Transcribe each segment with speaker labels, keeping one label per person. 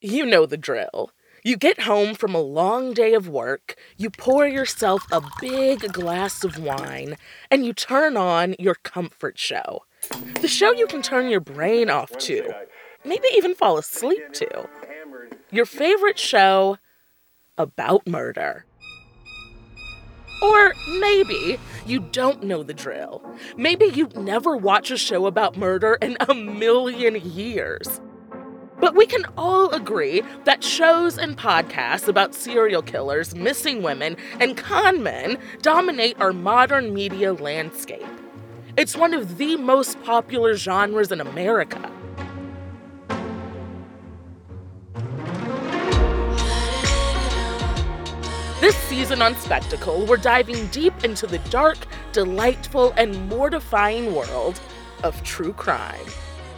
Speaker 1: You know the drill. You get home from a long day of work, you pour yourself a big glass of wine, and you turn on your comfort show. The show you can turn your brain off to, maybe even fall asleep to. Your favorite show about murder. Or maybe you don't know the drill. Maybe you never watch a show about murder in a million years. But we can all agree that shows and podcasts about serial killers, missing women, and con men dominate our modern media landscape. It's one of the most popular genres in America. This season on Spectacle, we're diving deep into the dark, delightful, and mortifying world of true crime.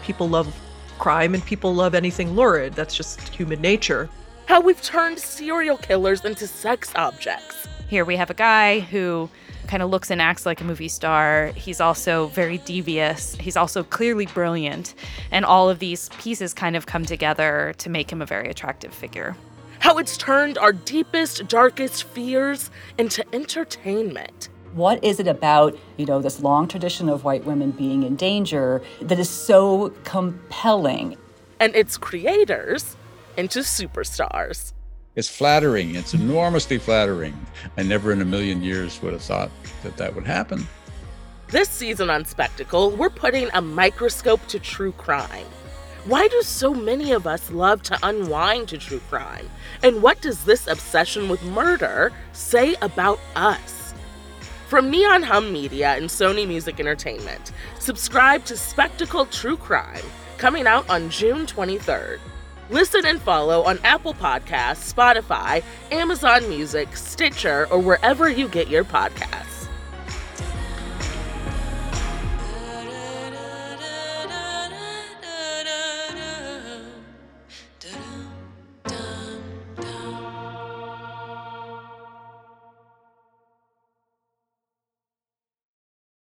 Speaker 2: People love crime and people love anything lurid. That's just human nature.
Speaker 1: How we've turned serial killers into sex objects.
Speaker 3: Here we have a guy who kind of looks and acts like a movie star. He's also very devious. He's also clearly brilliant. And all of these pieces kind of come together to make him a very attractive figure.
Speaker 1: How it's turned our deepest, darkest fears into entertainment.
Speaker 4: What is it about, you know, this long tradition of white women being in danger that is so compelling?
Speaker 1: And its creators into superstars.
Speaker 5: It's flattering. It's enormously flattering. I never in a million years would have thought that that would happen.
Speaker 1: This season on Spectacle, we're putting a microscope to true crime. Why do so many of us love to unwind to true crime? And what does this obsession with murder say about us? From Neon Hum Media and Sony Music Entertainment, subscribe to Spectacle True Crime, coming out on June 23rd. Listen and follow on Apple Podcasts, Spotify, Amazon Music, Stitcher, or wherever you get your podcasts.